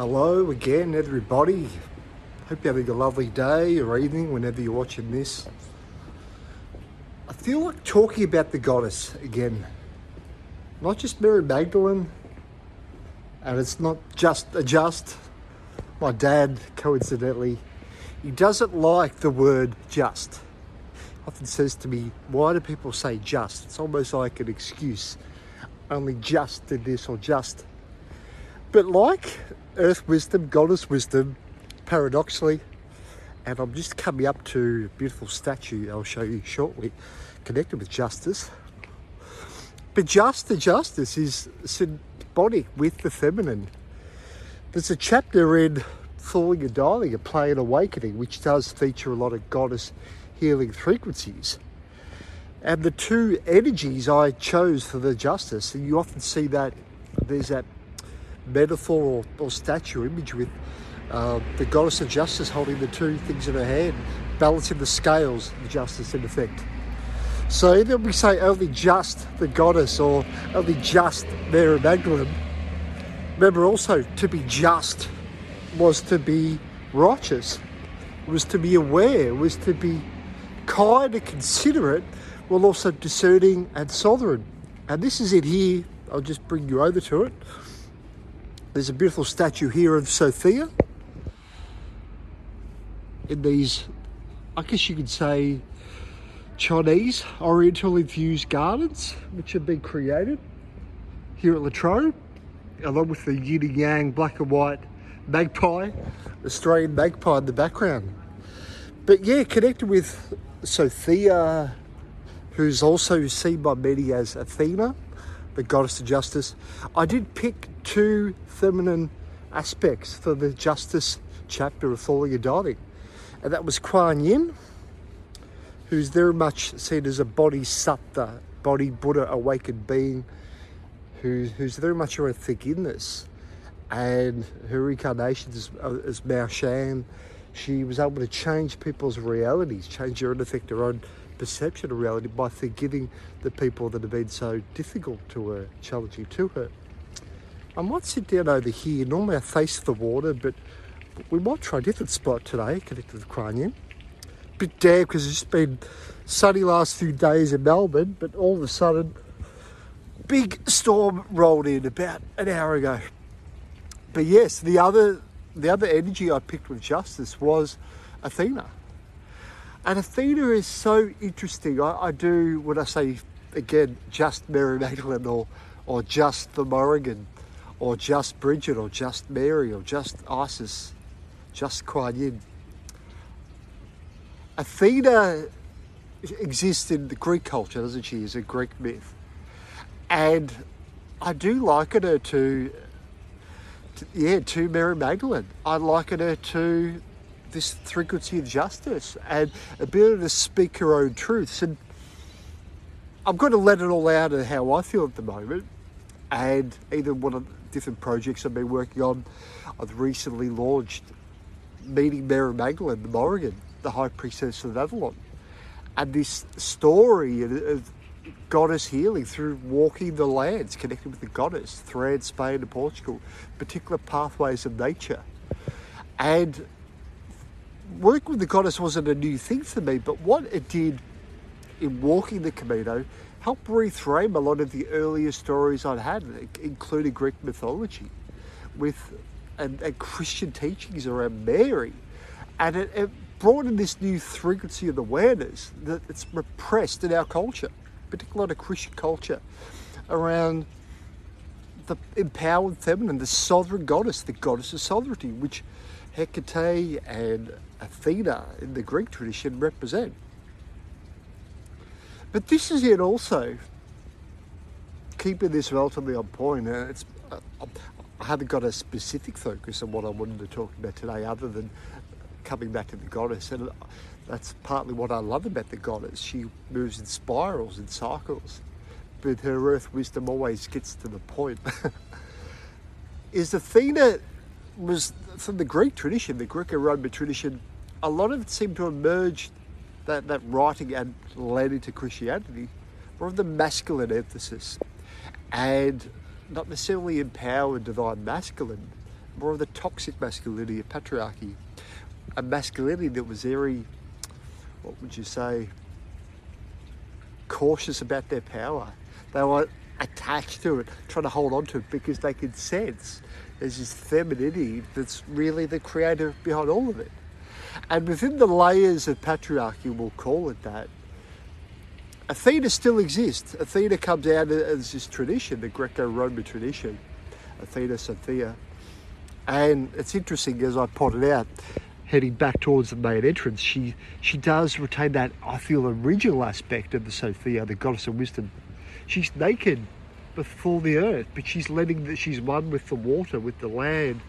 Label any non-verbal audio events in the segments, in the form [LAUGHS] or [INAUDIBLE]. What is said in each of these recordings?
Hello again, everybody. Hope you're having a lovely day or evening whenever you're watching this. I feel like talking about the goddess again. Not just Mary Magdalene, and it's not just a just. My dad, coincidentally, he doesn't like the word just. Often says to me, Why do people say just? It's almost like an excuse. Only just did this or just. But like Earth Wisdom, Goddess Wisdom, paradoxically, and I'm just coming up to a beautiful statue I'll show you shortly, connected with justice. But just the justice is symbolic with the feminine. There's a chapter in Falling and Dying, a play and awakening, which does feature a lot of goddess healing frequencies. And the two energies I chose for the justice, and you often see that there's that metaphor or, or statue image with uh, the goddess of justice holding the two things in her hand, balancing the scales of justice in effect. So either we say only just the goddess or only just Mary Magdalene. Remember also to be just was to be righteous, was to be aware, was to be kind and considerate, while also discerning and sovereign. And this is it here. I'll just bring you over to it. There's a beautiful statue here of Sophia in these, I guess you could say, Chinese Oriental infused gardens, which have been created here at Latrobe, along with the yin and yang black and white magpie, Australian magpie in the background. But yeah, connected with Sophia, who's also seen by many as Athena, the goddess of justice. I did pick two feminine aspects for the justice chapter of Falling and and that was Kuan Yin, who's very much seen as a bodhisattva, body Buddha awakened being, who, who's very much around forgiveness and her reincarnation is, as Miao Shan, she was able to change people's realities, change her, in effect, her own perception of reality by forgiving the people that have been so difficult to her, challenging to her. I might sit down over here. Normally I face the water, but we might try a different spot today, connected to the Yin. Bit damp because it's just been sunny last few days in Melbourne, but all of a sudden, big storm rolled in about an hour ago but yes, the other the other energy I picked with justice was Athena. And Athena is so interesting. I, I do when I say again just Mary Magdalene or or just the Morrigan or just Bridget or just Mary or just Isis, just Kuan Yin. Athena exists in the Greek culture, doesn't she? As a Greek myth. And I do liken her to yeah, to Mary Magdalene. I liken her to this frequency of justice and ability to speak your own truths. And I'm going to let it all out of how I feel at the moment. And even one of the different projects I've been working on, I've recently launched Meeting Mary Magdalene, the Morrigan, the High Priestess of Avalon. And this story of goddess healing through walking the lands, connecting with the goddess, throughout Spain and Portugal, particular pathways of nature. And working with the goddess wasn't a new thing for me, but what it did in walking the Camino helped reframe a lot of the earlier stories I'd had, including Greek mythology, with and, and Christian teachings around Mary. And it, it brought in this new frequency of awareness that it's repressed in our culture particularly in Christian culture, around the empowered feminine, the sovereign goddess, the goddess of sovereignty, which Hecate and Athena in the Greek tradition represent. But this is it also keeping this relatively on point. Uh, it's, uh, I haven't got a specific focus on what I wanted to talk about today, other than coming back to the goddess. And that's partly what I love about the goddess. She moves in spirals and cycles, but her earth wisdom always gets to the point. [LAUGHS] Is Athena was from the Greek tradition, the Greco-Roman tradition. A lot of it seemed to emerge that that writing and led into Christianity, of the masculine emphasis, and not necessarily empowered divine masculine, more of the toxic masculinity of patriarchy, a masculinity that was very, what would you say, cautious about their power. They were attached to it, trying to hold on to it because they could sense there's this femininity that's really the creator behind all of it. And within the layers of patriarchy, we'll call it that, Athena still exists. Athena comes out as this tradition, the Greco Roman tradition, Athena Sophia. And it's interesting, as I pointed out, heading back towards the main entrance, she, she does retain that, I feel, original aspect of the Sophia, the goddess of wisdom. She's naked before the earth, but she's letting that she's one with the water, with the land,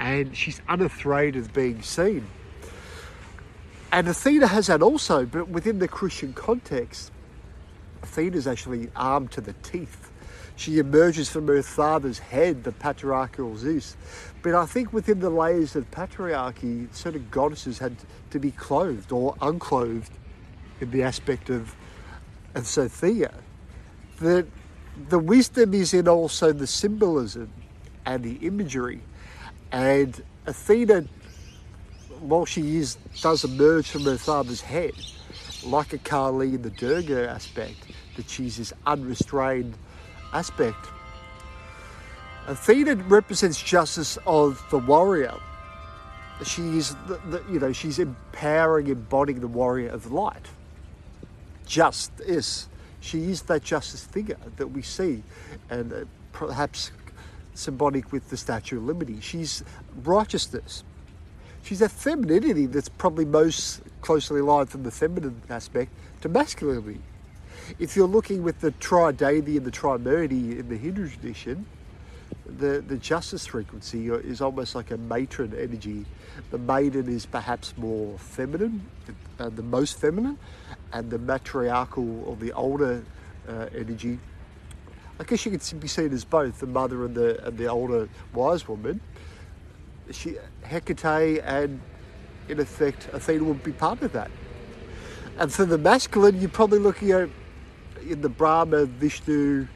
and she's unafraid of being seen. And Athena has that also, but within the Christian context, Athena is actually armed to the teeth. She emerges from her father's head, the patriarchal Zeus. But I think within the layers of patriarchy, certain goddesses had to be clothed or unclothed in the aspect of, of Sophia. That the wisdom is in also the symbolism and the imagery. And Athena, while she is, does emerge from her father's head, like a Kali in the Durga aspect, that she's this unrestrained aspect. Athena represents justice of the warrior. She is, the, the, you know, she's empowering, embodying the warrior of light. Justice. She is that justice figure that we see, and uh, perhaps symbolic with the Statue of Liberty. She's righteousness. She's a femininity that's probably most closely aligned from the feminine aspect to masculinity. If you're looking with the trideity and the trimurti in the Hindu tradition, the, the justice frequency is almost like a matron energy. The maiden is perhaps more feminine, uh, the most feminine, and the matriarchal or the older uh, energy. I guess you could be seen as both the mother and the and the older wise woman. She Hecate and in effect Athena would be part of that. And for the masculine, you're probably looking at in the Brahma, Vishnu,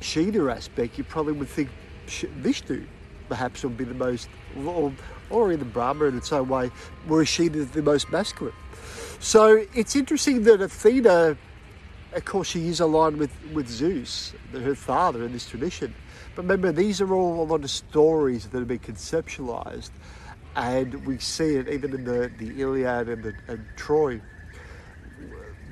Shiva aspect, you probably would think Vishnu perhaps would be the most, or, or in the Brahma in its own way, whereas Shiva is the most masculine. So it's interesting that Athena, of course, she is aligned with, with Zeus, her father in this tradition. But remember, these are all a lot of stories that have been conceptualized, and we see it even in the, the Iliad and, the, and Troy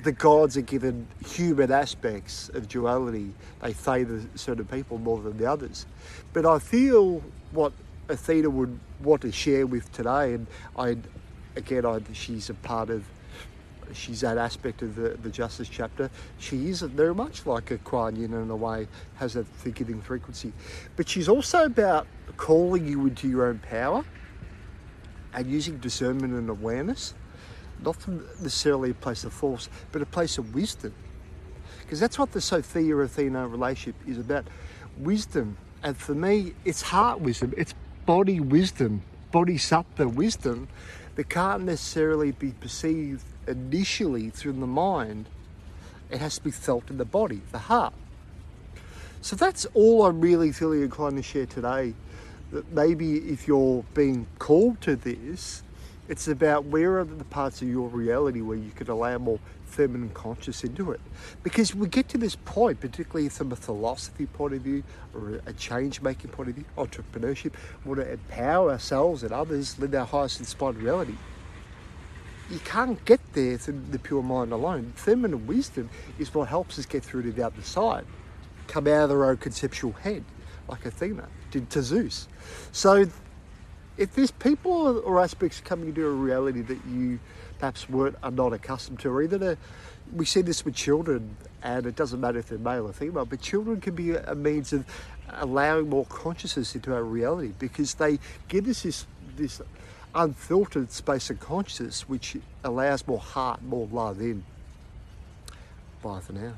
the gods are given human aspects of duality. They favour certain people more than the others. But I feel what Athena would want to share with today, and I, again, I, she's a part of, she's that aspect of the, the justice chapter. She is very much like a Kuan Yin in a way, has that forgiving frequency. But she's also about calling you into your own power and using discernment and awareness not from necessarily a place of force, but a place of wisdom. Because that's what the Sophia Athena relationship is about wisdom. And for me, it's heart wisdom, it's body wisdom, bodhisattva wisdom that can't necessarily be perceived initially through the mind. It has to be felt in the body, the heart. So that's all I'm really feeling inclined to share today. That maybe if you're being called to this, it's about where are the parts of your reality where you could allow more feminine conscious into it. Because we get to this point, particularly from a philosophy point of view or a change making point of view, entrepreneurship, we want to empower ourselves and others, live our highest inspired reality. You can't get there through the pure mind alone. Feminine wisdom is what helps us get through to the other side, come out of our own conceptual head, like Athena did to Zeus. So if there's people or aspects coming into a reality that you perhaps weren't are not accustomed to, or even a, we see this with children, and it doesn't matter if they're male or female, but children can be a, means of allowing more consciousness into our reality because they give us this this unfiltered space of consciousness which allows more heart, more love in. Bye for now.